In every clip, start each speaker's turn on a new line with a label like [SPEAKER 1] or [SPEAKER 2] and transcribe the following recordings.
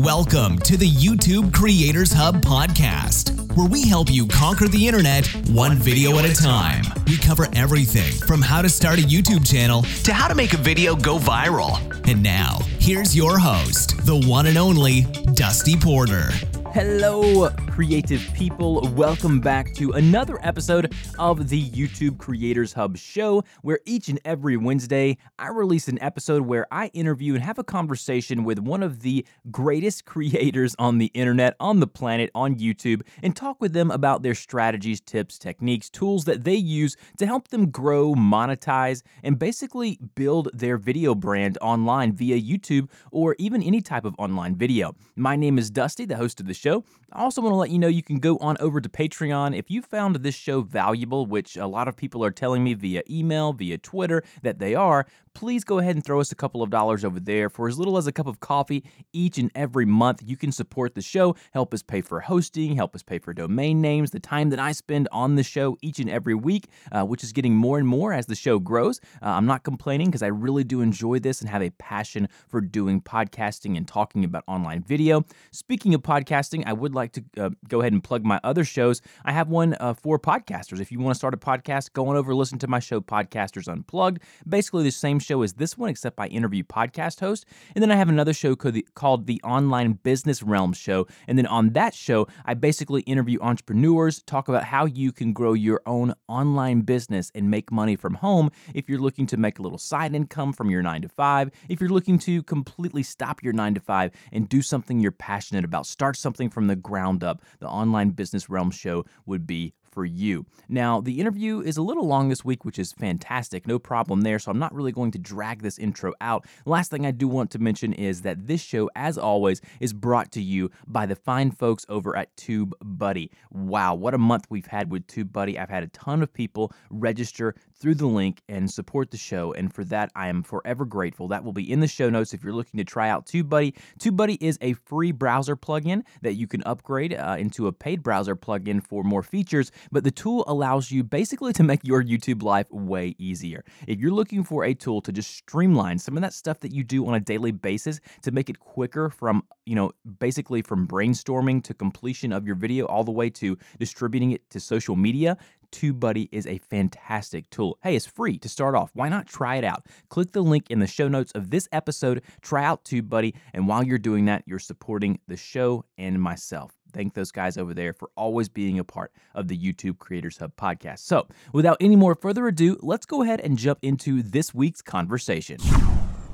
[SPEAKER 1] Welcome to the YouTube Creators Hub podcast, where we help you conquer the internet one video at a time. We cover everything from how to start a YouTube channel to how to make a video go viral. And now, here's your host, the one and only Dusty Porter.
[SPEAKER 2] Hello, creative people. Welcome back to another episode of the YouTube Creators Hub show, where each and every Wednesday I release an episode where I interview and have a conversation with one of the greatest creators on the internet, on the planet, on YouTube, and talk with them about their strategies, tips, techniques, tools that they use to help them grow, monetize, and basically build their video brand online via YouTube or even any type of online video. My name is Dusty, the host of the show. I also want to let you know you can go on over to Patreon. If you found this show valuable, which a lot of people are telling me via email, via Twitter that they are, please go ahead and throw us a couple of dollars over there. For as little as a cup of coffee each and every month, you can support the show, help us pay for hosting, help us pay for domain names, the time that I spend on the show each and every week, uh, which is getting more and more as the show grows. Uh, I'm not complaining because I really do enjoy this and have a passion for doing podcasting and talking about online video. Speaking of podcasting, I would like to uh, go ahead and plug my other shows. I have one uh, for podcasters. If you want to start a podcast, go on over listen to my show, Podcasters Unplugged. Basically, the same show as this one, except I interview podcast hosts. And then I have another show called the, called the Online Business Realm Show. And then on that show, I basically interview entrepreneurs, talk about how you can grow your own online business and make money from home if you're looking to make a little side income from your nine to five, if you're looking to completely stop your nine to five and do something you're passionate about, start something from the ground up. The Online Business Realm Show would be for you. Now, the interview is a little long this week, which is fantastic. No problem there. So I'm not really going to drag this intro out. last thing I do want to mention is that this show, as always, is brought to you by the fine folks over at TubeBuddy. Wow, what a month we've had with TubeBuddy. I've had a ton of people register through the link and support the show. And for that, I am forever grateful. That will be in the show notes if you're looking to try out TubeBuddy. TubeBuddy is a free browser plugin that you can upgrade uh, into a paid browser plugin for more features but the tool allows you basically to make your YouTube life way easier. If you're looking for a tool to just streamline some of that stuff that you do on a daily basis to make it quicker from, you know, basically from brainstorming to completion of your video all the way to distributing it to social media, TubeBuddy is a fantastic tool. Hey, it's free to start off. Why not try it out? Click the link in the show notes of this episode, try out TubeBuddy, and while you're doing that, you're supporting the show and myself. Thank those guys over there for always being a part of the YouTube Creators Hub podcast. So, without any more further ado, let's go ahead and jump into this week's conversation.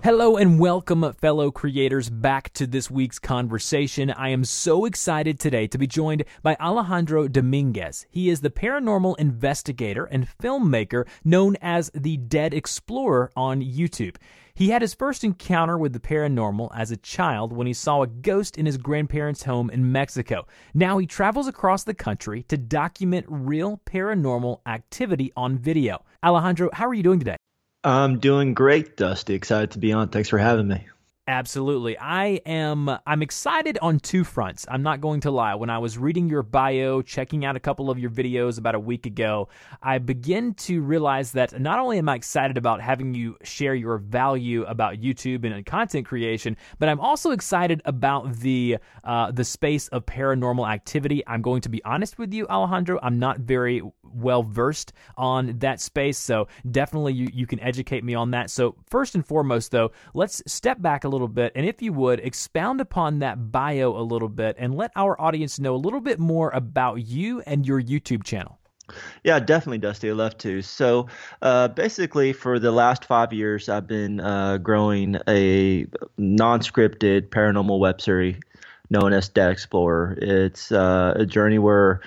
[SPEAKER 2] Hello and welcome, fellow creators, back to this week's conversation. I am so excited today to be joined by Alejandro Dominguez. He is the paranormal investigator and filmmaker known as the Dead Explorer on YouTube. He had his first encounter with the paranormal as a child when he saw a ghost in his grandparents' home in Mexico. Now he travels across the country to document real paranormal activity on video. Alejandro, how are you doing today?
[SPEAKER 3] I'm doing great, Dusty. Excited to be on. Thanks for having me.
[SPEAKER 2] Absolutely. I am I'm excited on two fronts. I'm not going to lie. When I was reading your bio, checking out a couple of your videos about a week ago, I begin to realize that not only am I excited about having you share your value about YouTube and content creation, but I'm also excited about the uh, the space of paranormal activity. I'm going to be honest with you, Alejandro. I'm not very well versed on that space, so definitely you, you can educate me on that. So first and foremost, though, let's step back a little bit, and if you would, expound upon that bio a little bit and let our audience know a little bit more about you and your YouTube channel.
[SPEAKER 3] Yeah, definitely, Dusty. I'd love to. So, uh, basically, for the last five years, I've been uh, growing a non scripted paranormal web series known as Dead Explorer. It's uh, a journey where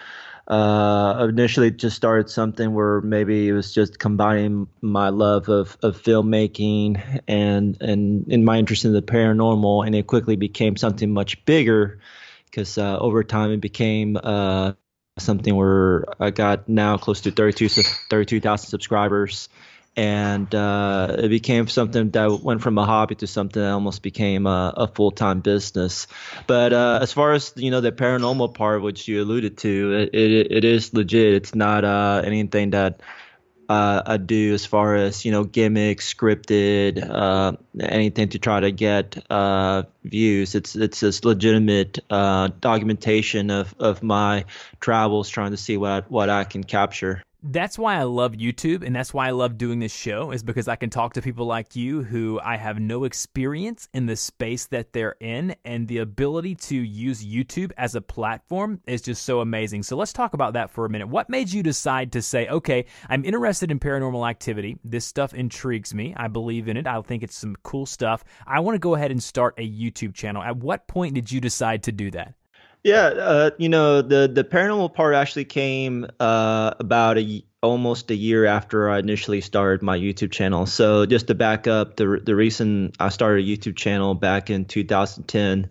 [SPEAKER 3] uh, initially just started something where maybe it was just combining my love of, of filmmaking and and in my interest in the paranormal, and it quickly became something much bigger because uh, over time it became uh, something where I got now close to 32 32,000 subscribers and uh, it became something that went from a hobby to something that almost became a, a full time business. But uh, as far as you know, the paranormal part, which you alluded to, it, it, it is legit. It's not uh, anything that uh, I do as far as you know gimmicks, scripted, uh, anything to try to get uh, views. It's it's this legitimate documentation of, of my travels, trying to see what what I can capture
[SPEAKER 4] that's why I love YouTube and that's why I love doing this show is because I can talk to people like you who I have no experience in the space that they're in and the ability to use YouTube as a platform is just so amazing. So let's talk about that for a minute. What made you decide to say, "Okay, I'm interested in paranormal activity. This stuff intrigues me. I believe in it. I think it's some cool stuff. I want to go ahead and start a YouTube channel." At what point did you decide to do that?
[SPEAKER 3] Yeah, uh, you know the the paranormal part actually came uh, about a almost a year after I initially started my YouTube channel. So just to back up, the the reason I started a YouTube channel back in 2010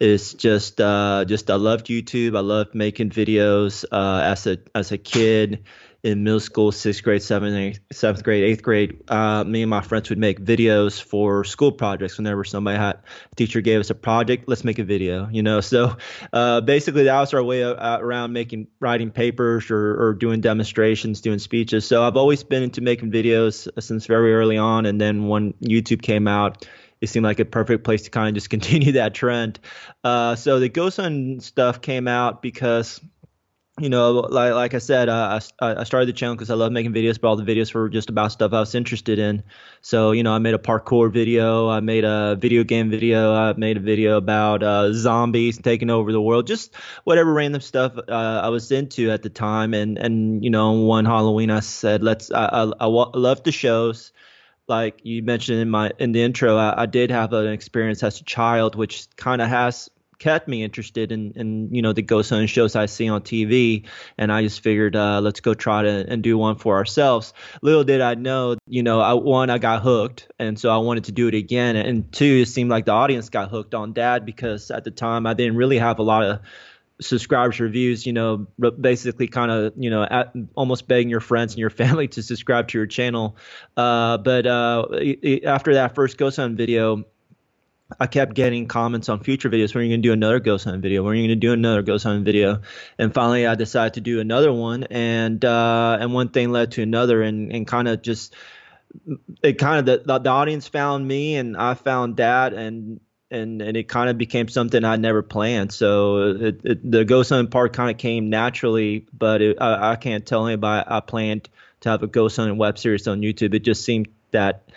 [SPEAKER 3] is just uh, just I loved YouTube. I loved making videos uh, as a as a kid in middle school, sixth grade, seventh, eighth, seventh grade, eighth grade, uh, me and my friends would make videos for school projects. Whenever somebody had teacher gave us a project, let's make a video. You know, so uh, basically that was our way of, uh, around making writing papers or, or doing demonstrations, doing speeches. So I've always been into making videos since very early on. And then when YouTube came out, it seemed like a perfect place to kind of just continue that trend. Uh, so the Ghost Hunt stuff came out because you know, like like I said, I I started the channel because I love making videos, but all the videos were just about stuff I was interested in. So you know, I made a parkour video, I made a video game video, I made a video about uh, zombies taking over the world, just whatever random stuff uh, I was into at the time. And and you know, one Halloween I said, let's I I, I love the shows. Like you mentioned in my in the intro, I, I did have an experience as a child, which kind of has kept me interested in, in you know the ghost hunting shows I see on TV, and I just figured uh, let's go try to and do one for ourselves. Little did I know, you know, I, one I got hooked, and so I wanted to do it again, and two it seemed like the audience got hooked on Dad because at the time I didn't really have a lot of subscribers reviews you know basically kind of you know at, almost begging your friends and your family to subscribe to your channel. Uh, but uh, after that first ghost hunt video I kept getting comments on future videos. When are you going to do another ghost hunt video? When are you going to do another ghost hunt video? And finally, I decided to do another one, and uh, and one thing led to another, and and kind of just it kind of the, the audience found me, and I found that, and and and it kind of became something I never planned. So it, it, the ghost hunting part kind of came naturally, but it, I, I can't tell anybody I planned to have a ghost hunting web series on YouTube. It just seemed that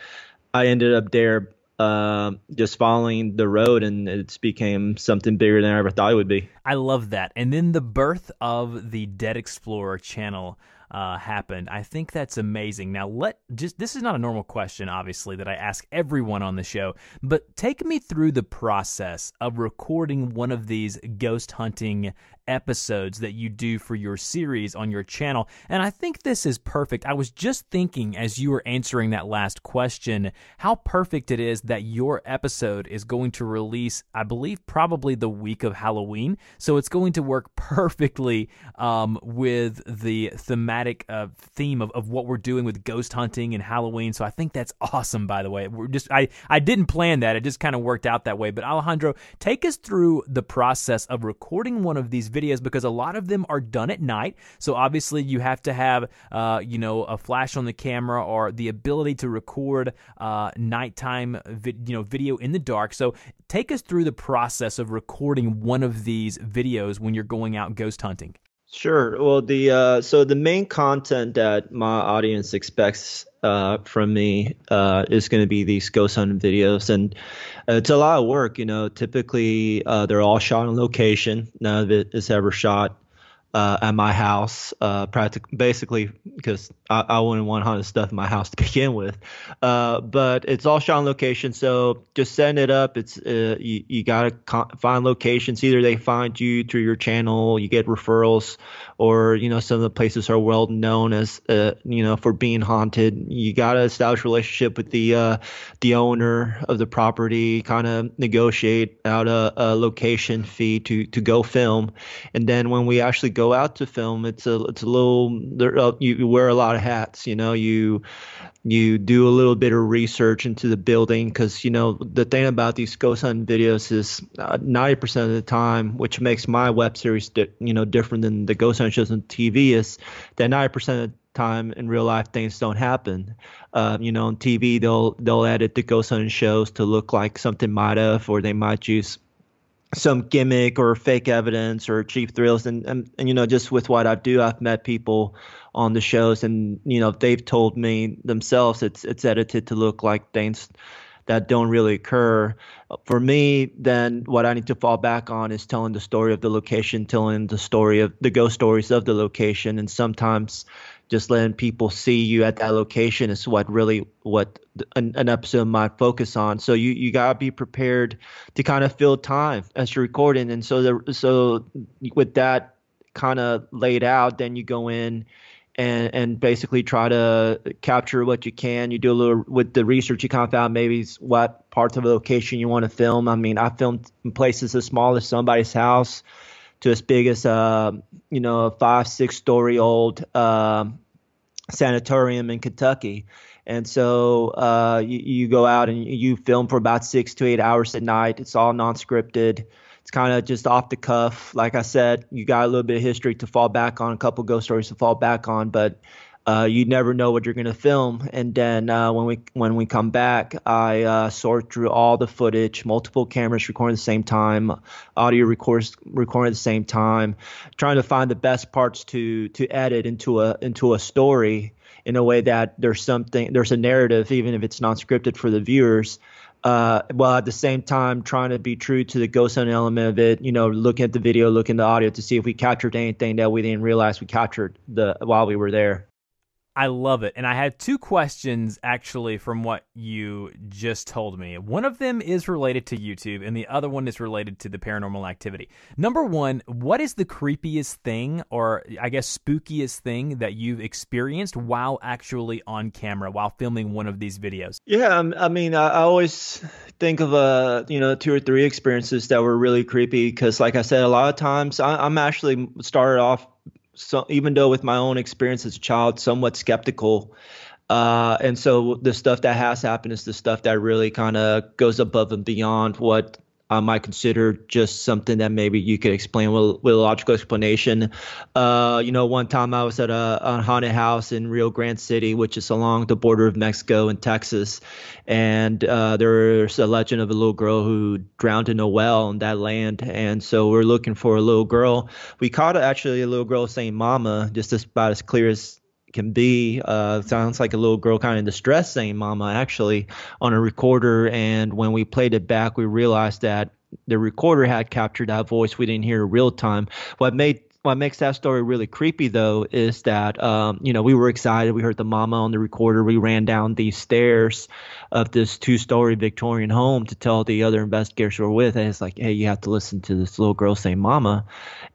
[SPEAKER 3] I ended up there uh, just following the road, and it's became something bigger than I ever thought it would be.
[SPEAKER 4] I love that. And then the birth of the Dead Explorer channel uh, happened. I think that's amazing. Now, let just this is not a normal question, obviously, that I ask everyone on the show, but take me through the process of recording one of these ghost hunting episodes that you do for your series on your channel. And I think this is perfect. I was just thinking as you were answering that last question, how perfect it is that your episode is going to release, I believe, probably the week of Halloween. So it's going to work perfectly um, with the thematic uh, theme of, of what we're doing with ghost hunting and Halloween. So I think that's awesome, by the way. We're just I, I didn't plan that. It just kind of worked out that way. But Alejandro, take us through the process of recording one of these videos because a lot of them are done at night. So obviously you have to have, uh, you know, a flash on the camera or the ability to record uh, nighttime, vi- you know, video in the dark. So take us through the process of recording one of these videos when you're going out ghost hunting.
[SPEAKER 3] Sure. Well, the uh, so the main content that my audience expects uh, from me uh, is going to be these ghost hunting videos, and it's a lot of work. You know, typically uh, they're all shot on location. None of it is ever shot uh, at my house, uh, practically, basically because I, I wouldn't want haunted stuff in my house to begin with. Uh, but it's all shot on location, so just setting it up. It's uh, you, you gotta find locations. Either they find you through your channel, you get referrals, or you know some of the places are well known as uh, you know for being haunted. You gotta establish a relationship with the uh, the owner of the property, kind of negotiate out a, a location fee to to go film, and then when we actually go out to film, it's a it's a little uh, you wear a lot of hats. You know, you you do a little bit of research into the building because you know the thing about these ghost hunting videos is uh, ninety uh, percent of the time, which makes my web series di- you know different than the ghost hunting shows on TV, is that ninety percent of the time in real life things don't happen. Uh, you know, on TV they'll they'll edit the ghost hunting shows to look like something might have, or they might use some gimmick or fake evidence or cheap thrills. And, and and you know just with what I do I've met people on the shows and you know they've told me themselves it's it's edited to look like things that don't really occur. For me then what I need to fall back on is telling the story of the location telling the story of the ghost stories of the location. And sometimes just letting people see you at that location is what really what an, an episode might focus on. So you you gotta be prepared to kind of fill time as you're recording, and so the so with that kind of laid out, then you go in. And, and basically try to capture what you can. You do a little with the research you kind of found maybe what parts of a location you want to film. I mean, I filmed places as small as somebody's house to as big as uh, you know a five six story old uh, sanatorium in Kentucky. And so uh, you, you, go out and you film for about six to eight hours at night. It's all non-scripted. It's kind of just off the cuff. Like I said, you got a little bit of history to fall back on, a couple ghost stories to fall back on, but uh, you never know what you're to film. And then uh, when we when we come back, I uh, sort through all the footage, multiple cameras recording at the same time, audio records recording at the same time, trying to find the best parts to to edit into a into a story in a way that there's something there's a narrative, even if it's not scripted for the viewers. Uh, while at the same time trying to be true to the ghost hunting element of it, you know, looking at the video, looking at the audio to see if we captured anything that we didn't realize we captured the while we were there.
[SPEAKER 4] I love it. And I had two questions actually from what you just told me. One of them is related to YouTube, and the other one is related to the paranormal activity. Number one, what is the creepiest thing, or I guess spookiest thing that you've experienced while actually on camera, while filming one of these videos?
[SPEAKER 3] Yeah, um, I mean, I always think of uh, you know two or three experiences that were really creepy because, like I said, a lot of times I'm actually started off so even though with my own experience as a child, somewhat skeptical. Uh, and so the stuff that has happened is the stuff that really kind of goes above and beyond what I might consider just something that maybe you could explain with, with a logical explanation. Uh, you know, one time I was at a, a, haunted house in Rio Grande City, which is along the border of Mexico and Texas, and uh, there's a legend of a little girl who drowned in a well in that land, and so we're looking for a little girl. We caught actually a little girl saying "mama," just about as clear as can be. Uh, sounds like a little girl kind of distress saying "mama" actually on a recorder. And when we played it back, we realized that the recorder had captured that voice. We didn't hear real time. What made what makes that story really creepy though is that um, you know we were excited. We heard the mama on the recorder. We ran down these stairs of this two-story victorian home to tell the other investigators we were with and it's like hey you have to listen to this little girl say mama.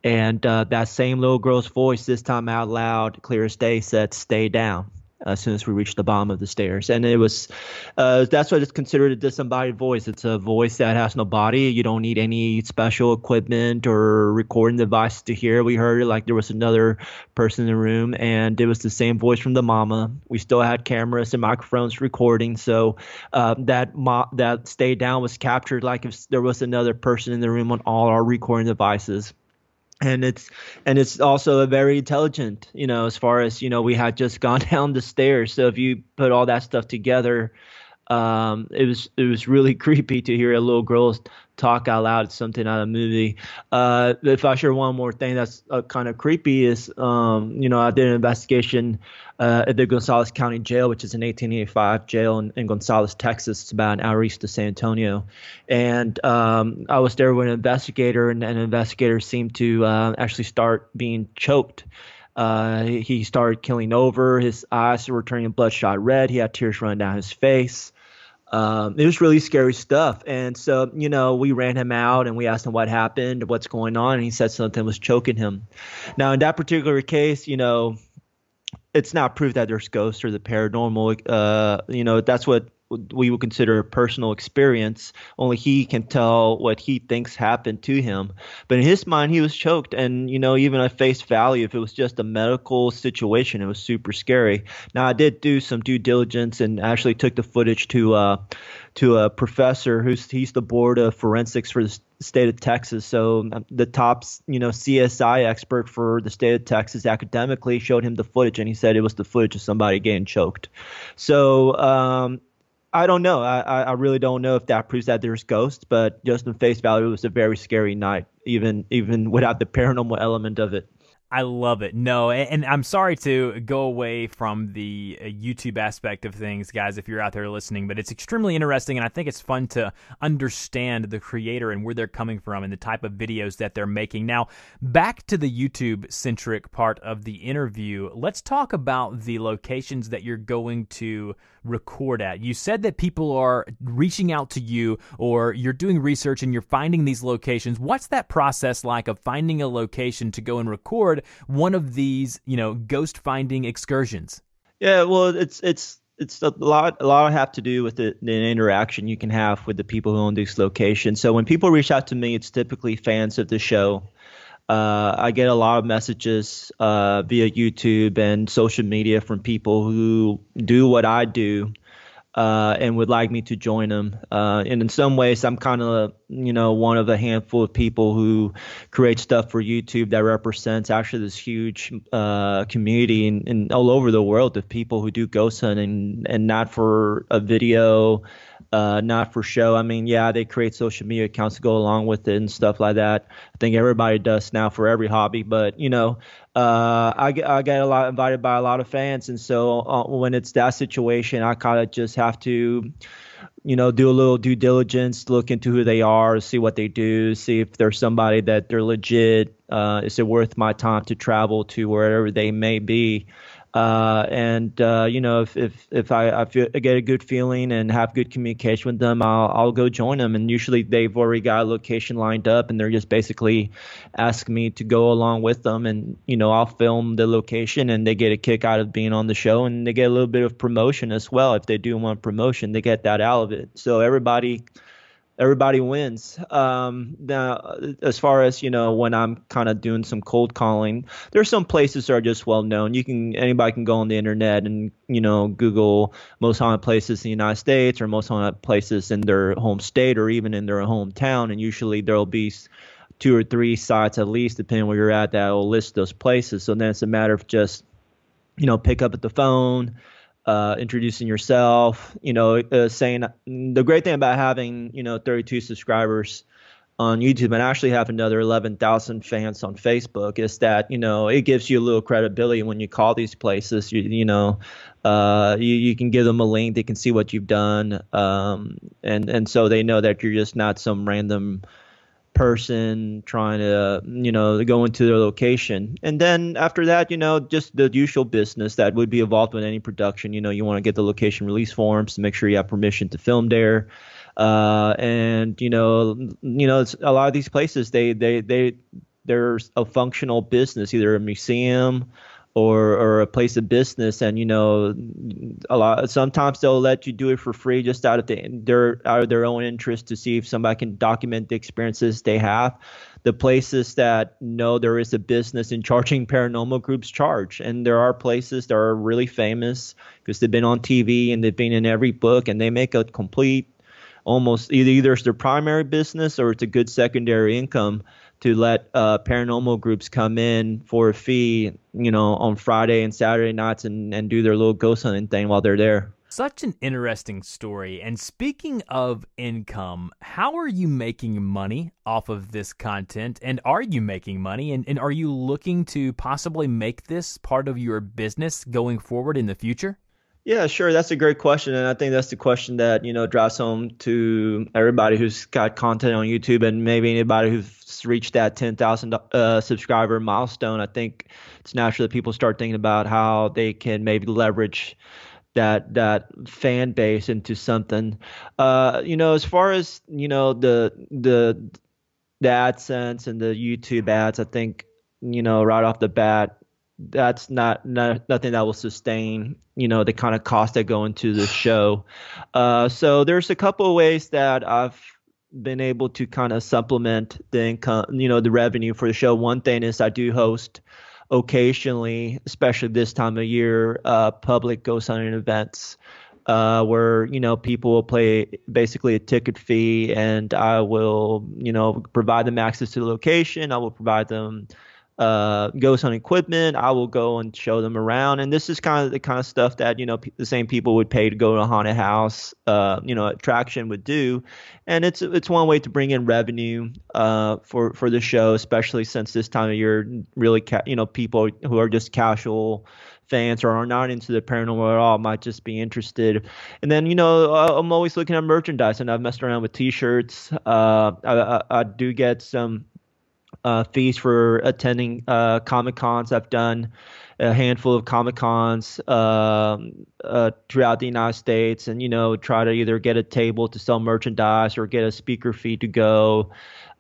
[SPEAKER 3] And uh, that same little girl's voice this time out loud clear as day said stay down as soon as we reached the bottom of the stairs. And it was, uh, that's what it's considered a disembodied voice. It's a voice that has no body. You don't need any special equipment or recording device to hear. We heard it like there was another person in the room, and it was the same voice from the mama. We still had cameras and microphones recording, so uh, that mo- that stay down was captured like if there was another person in the room on all our recording devices and it's and it's also very intelligent you know as far as you know we had just gone down the stairs. So if you put all that stuff together um, it was it was really creepy to hear a little girl talk out loud something out of a movie. Uh, if I share one more thing that's uh, kind of creepy is, um, you know, I did an investigation uh, at the Gonzales County Jail, which is an 1885 jail in, in Gonzales, Texas. It's about an hour east of San Antonio, and um, I was there with an investigator, and an investigator seemed to uh, actually start being choked. Uh, he started killing over. His eyes were turning bloodshot red. He had tears running down his face. Um, it was really scary stuff. And so, you know, we ran him out and we asked him what happened, what's going on, and he said something was choking him. Now, in that particular case, you know, it's not proof that there's ghosts or the paranormal. Uh, you know, that's what we would consider a personal experience. Only he can tell what he thinks happened to him. But in his mind, he was choked. And, you know, even at face value, if it was just a medical situation, it was super scary. Now, I did do some due diligence and actually took the footage to, uh, to a professor who's he's the board of forensics for the state of Texas. So um, the top, you know, CSI expert for the state of Texas academically showed him the footage, and he said it was the footage of somebody getting choked. So um, I don't know. I, I really don't know if that proves that there's ghosts, but just in face value, it was a very scary night, even even without the paranormal element of it.
[SPEAKER 4] I love it. No, and I'm sorry to go away from the uh, YouTube aspect of things, guys, if you're out there listening, but it's extremely interesting, and I think it's fun to understand the creator and where they're coming from and the type of videos that they're making. Now, back to the YouTube centric part of the interview, let's talk about the locations that you're going to record at. You said that people are reaching out to you or you're doing research and you're finding these locations. What's that process like of finding a location to go and record one of these, you know, ghost finding excursions?
[SPEAKER 3] Yeah, well, it's it's it's a lot a lot have to do with the, the, interaction you can have with the people who own these locations. So when people reach out to me, it's typically fans of the show. Uh, I get a lot of messages uh, via YouTube and social media from people who do what I do uh, and would like me to join them. Uh, and in some ways, I'm kind of, you know, one of a handful of people who create stuff for YouTube that represents actually this huge uh, community in, all over the world of people who do ghost hunting and not for a video uh, not for show. I mean, yeah, they create social media accounts to go along with it and stuff like that. I think everybody does now for every hobby, but you know, uh, I I get a lot invited by a lot of fans, and so uh, when it's that situation, I kind of just have to you know, do a little due diligence, look into who they are, see what they do, see if there's somebody that they're legit. Uh, is it worth my time to travel to wherever they may be? Uh, and uh, you know, if if if I, I, feel, I get a good feeling and have good communication with them, I'll I'll go join them. And usually they've already got a location lined up, and they're just basically asking me to go along with them. And you know, I'll film the location, and they get a kick out of being on the show, and they get a little bit of promotion as well. If they do want promotion, they get that out of it. So everybody everybody wins. Um, now, as far as you know, when I'm kind of doing some cold calling, there's some places that are just well known. You can anybody can go on the internet and you know Google most haunted places in the United States or most haunted places in their home state or even in their hometown, and usually there'll be two or three sites at least, depending where you're at, that will list those places. So then it's a matter of just you know pick up at the phone uh, introducing yourself, you know, uh, saying the great thing about having, you know, 32 subscribers on YouTube and actually have another 11,000 fans on Facebook is that, you know, it gives you a little credibility when you call these places, you, you know, uh, you, you can give them a link, they can see what you've done. Um, and, and so they know that you're just not some random, person trying to you know go into their location. And then after that you know just the usual business that would be involved with any production. You know you want to get the location release forms to make sure you have permission to film there. Uh, and you know you know a lot of these places they they they there's a functional business either a museum or or a place of business and you know a lot sometimes they'll let you do it for free just out of the, their out of their own interest to see if somebody can document the experiences they have. The places that know there is a business in charging paranormal groups charge and there are places that are really famous because they've been on TV and they've been in every book and they make a complete almost either either it's their primary business or it's a good secondary income to let uh, paranormal groups come in for a fee, you know, on Friday and Saturday nights and, and do their little ghost hunting thing while they're there.
[SPEAKER 4] Such an interesting story. And speaking of income, how are you making money off of this content? And are you making money? And, and are you looking to possibly make this part of your business going forward in the future?
[SPEAKER 3] Yeah, sure. That's a great question, and I think that's the question that you know drives home to everybody who's got content on YouTube, and maybe anybody who's reached that 10,000 uh, subscriber milestone. I think it's natural that people start thinking about how they can maybe leverage that that fan base into something. Uh, you know, as far as you know the the the AdSense and the YouTube ads, I think you know right off the bat that's not, not nothing that will sustain you know the kind of cost that go into the show uh, so there's a couple of ways that i've been able to kind of supplement the income you know the revenue for the show one thing is i do host occasionally especially this time of year uh, public ghost hunting events uh, where you know people will pay basically a ticket fee, and I will you know provide them access to the location. I will provide them uh, ghost hunt equipment. I will go and show them around, and this is kind of the kind of stuff that you know p- the same people would pay to go to a haunted house, uh, you know, attraction would do, and it's it's one way to bring in revenue uh, for for the show, especially since this time of year, really, ca- you know, people who are just casual fans or are not into the paranormal at all might just be interested. And then, you know, I'm always looking at merchandise, and I've messed around with T-shirts. Uh, I, I, I, do get some uh, fees for attending uh, Comic Cons. I've done a handful of Comic Cons um, uh, throughout the United States, and you know, try to either get a table to sell merchandise or get a speaker fee to go.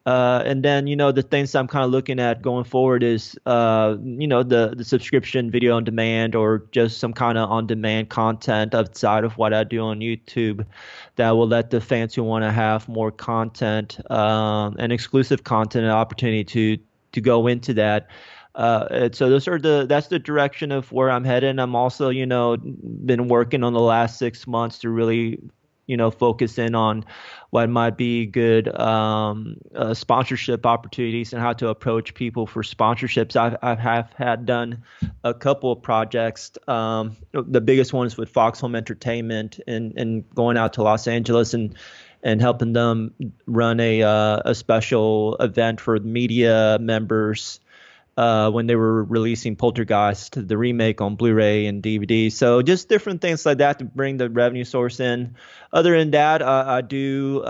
[SPEAKER 3] Uh, and then you know the things I'm kind of looking at going forward is uh, you know the the subscription video on demand or just some kind of on demand content outside of what I do on YouTube that will let the fans who want to have more content um, and exclusive content an opportunity to to go into that. Uh, so those are the that's the direction of where I'm heading. I'm also you know been working on the last six months to really you know focus in on what might be good um, uh, sponsorship opportunities and how to approach people for sponsorships. I've, I have had done a couple of projects. Um, the biggest ones with Fox Home Entertainment and, and going out to Los Angeles and and helping them run a uh, a special event for media members uh, when they were releasing Poltergeist, the remake on Blu-ray and DVD. So just different things like that to bring the revenue source in. Other than that, uh, I do uh,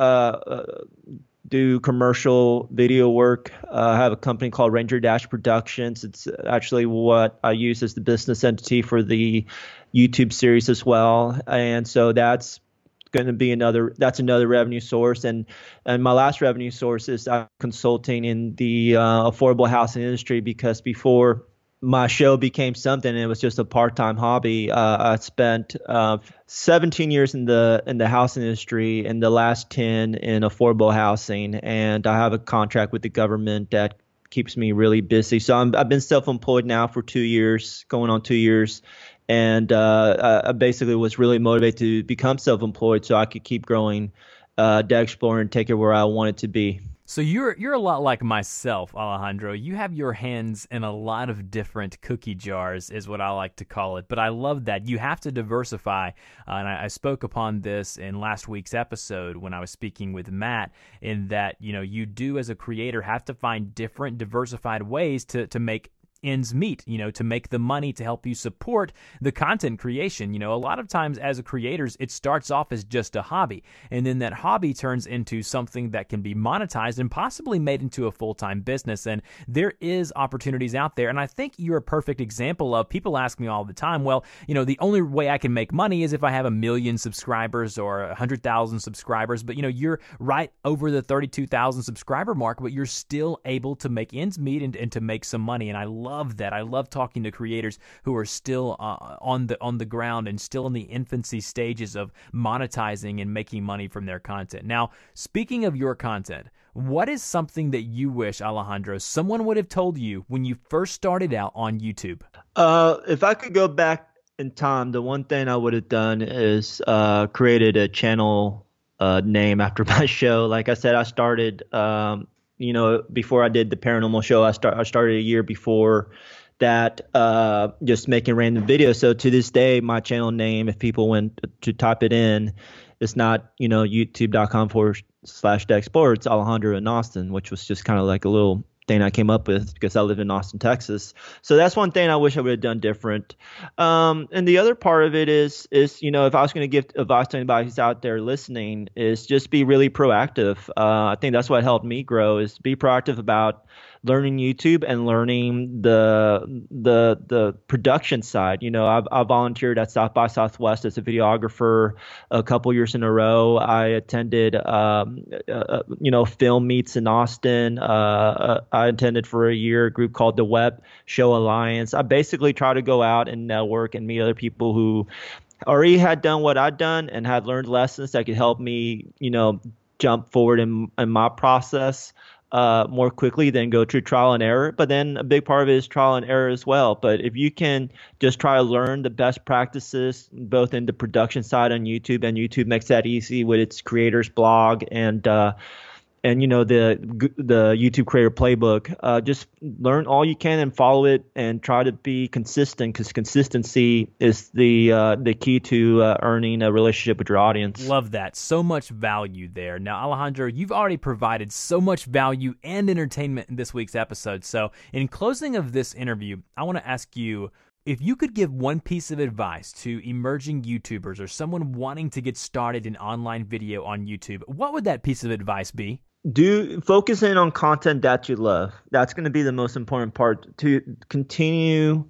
[SPEAKER 3] uh do commercial video work. Uh, I have a company called Ranger Dash Productions. It's actually what I use as the business entity for the YouTube series as well, and so that's going to be another that's another revenue source. And and my last revenue source is uh, consulting in the uh, affordable housing industry because before my show became something it was just a part-time hobby. Uh, i spent uh, 17 years in the in the housing industry and the last 10 in affordable housing. And i have a contract with the government that keeps me really busy. So i have been self-employed now for two years going on two years and uh, I basically was really motivated to become self-employed so I could keep growing uh, Dead Explorer and take it where I wanted to be.
[SPEAKER 4] So you're you're a lot like myself, Alejandro. You have your hands in a lot of different cookie jars, is what I like to call it. But I love that you have to diversify, uh, and I, I, spoke upon this in last week's episode when I was speaking with Matt. In that you know you do as a creator have to find different diversified ways to to make ends meet, you know, to make the money to help you support the content creation. You know, a lot of times as creators, it starts off as just a hobby, and then that hobby turns into something that can be monetized and possibly made into a full-time business. And there is opportunities out there, and I think you're a perfect example of people ask me all the time, well, you know, the only way I can make money is if I have a million subscribers or a hundred thousand subscribers. But you know, you're right over the thirty-two thousand subscriber mark, but you're still able to make ends meet and, and to make some money. And I love love that. I love talking to creators who are still uh, on the on the ground and still in the infancy stages of monetizing and making money from their content. Now, speaking of your content, what is something that you wish, Alejandro, someone would have told you when you first started out on YouTube?
[SPEAKER 3] Uh, if I could go back in time, the one thing I would have done is uh, created a channel uh, name after my show. Like I said, I started um, you know, before I did the paranormal show, I start I started a year before that, uh, just making random videos. So to this day, my channel name, if people went to type it in, it's not you know youtube.com forward slash Deck Sports Alejandro and Austin, which was just kind of like a little thing I came up with because I live in Austin, Texas. So that's one thing I wish I would have done different. Um, and the other part of it is is you know if I was going to give advice to anybody who's out there listening is just be really proactive. Uh, I think that's what helped me grow is be proactive about learning YouTube and learning the the the production side. You know, I've, I volunteered at South by Southwest as a videographer a couple years in a row. I attended, um, uh, uh you know, film meets in Austin. Uh, uh, I attended for a year a group called the Web Show Alliance. I basically try to go out and network and meet other people who already had done what I'd done and had learned lessons that could help me, you know, jump forward in, in my process. Uh, more quickly than go through trial and error. But then a big part of it is trial and error as well. But if you can just try to learn the best practices, both in the production side on YouTube, and YouTube makes that easy with its creators blog and uh, and you know the the YouTube Creator Playbook. Uh, just learn all you can and follow it, and try to be consistent because consistency is the uh, the key to uh, earning a relationship with your audience.
[SPEAKER 4] Love that. So much value there. Now, Alejandro, you've already provided so much value and entertainment in this week's episode. So, in closing of this interview, I want to ask you. If you could give one piece of advice to emerging YouTubers or someone wanting to get started in online video on YouTube, what would that piece of advice be?
[SPEAKER 3] Do focus in on content that you love. That's going to be the most important part to continue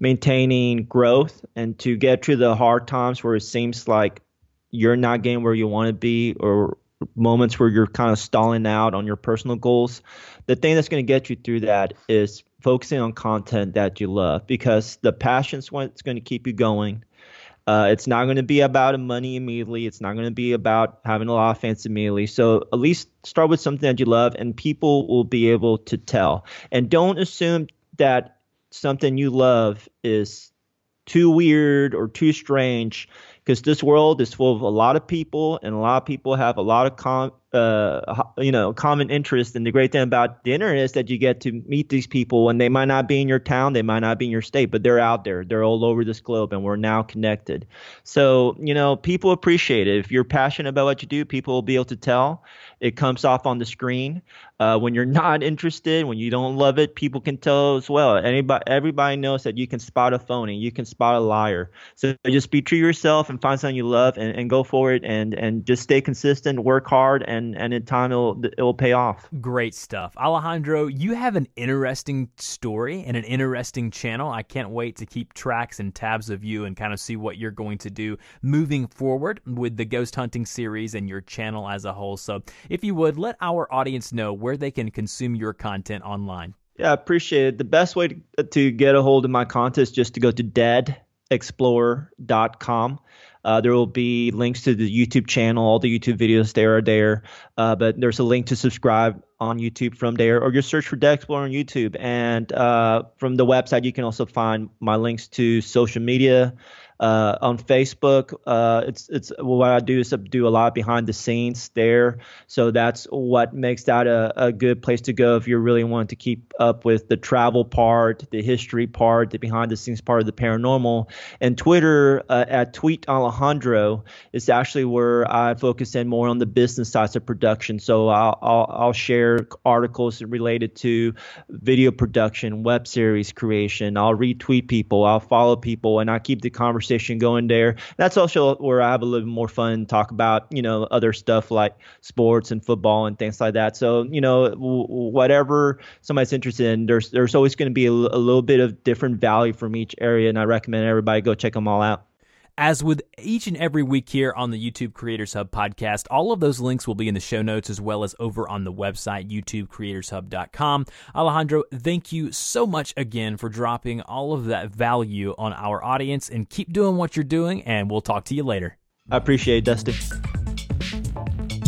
[SPEAKER 3] maintaining growth and to get through the hard times where it seems like you're not getting where you want to be or moments where you're kind of stalling out on your personal goals. The thing that's going to get you through that is focusing on content that you love because the passion's what's going to keep you going uh, it's not going to be about money immediately. It's not going to be about having a lot of fans immediately. So at least start with something that you love, and people will be able to tell. And don't assume that something you love is too weird or too strange, because this world is full of a lot of people, and a lot of people have a lot of com- uh, you know, common interest. And the great thing about the internet is that you get to meet these people, and they might not be in your town, they might not be in your state, but they're out there. They're all over this globe, and we're now connected. So, you know, people appreciate it. If you're passionate about what you do, people will be able to tell. It comes off on the screen. Uh, when you're not interested, when you don't love it, people can tell as well. Anybody, everybody knows that you can spot a phony, you can spot a liar. So just be true to yourself and find something you love, and, and go for it, and and just stay consistent, work hard, and and in time it'll it'll pay off.
[SPEAKER 4] Great stuff, Alejandro. You have an interesting story and an interesting channel. I can't wait to keep tracks and tabs of you and kind of see what you're going to do moving forward with the ghost hunting series and your channel as a whole. So, if you would let our audience know where they can consume your content online.
[SPEAKER 3] Yeah, I appreciate it. The best way to, to get a hold of my content is just to go to deadexplorer.com. Uh, there will be links to the YouTube channel. All the YouTube videos there are there. Uh, but there's a link to subscribe on YouTube from there, or just search for Dead Explorer on YouTube. And uh, from the website, you can also find my links to social media uh, on Facebook. Uh, it's it's what I do is do a lot behind the scenes there. So that's what makes that a, a good place to go if you really want to keep up with the travel part, the history part, the behind the scenes part of the paranormal. And Twitter uh, at Tweet Alejandro is actually where I focus in more on the business sides of production. So I'll, I'll, I'll share articles related to video production, web series creation. I'll retweet people. I'll follow people, and I keep the conversation conversation going there. That's also where I have a little more fun, talk about you know other stuff like sports and football and things like that. So you know w- whatever somebody's interested in, there's there's always going to be a, a little bit of different value from each area, and I recommend everybody go check them all out.
[SPEAKER 4] As with each and every week here on the YouTube Creators Hub podcast, all of those links will be in the show notes as well as over on the website, youtubecreatorshub.com. Alejandro, thank you so much again for dropping all of that value on our audience and keep doing what you're doing, and we'll talk to you later.
[SPEAKER 3] I appreciate it, Dusty.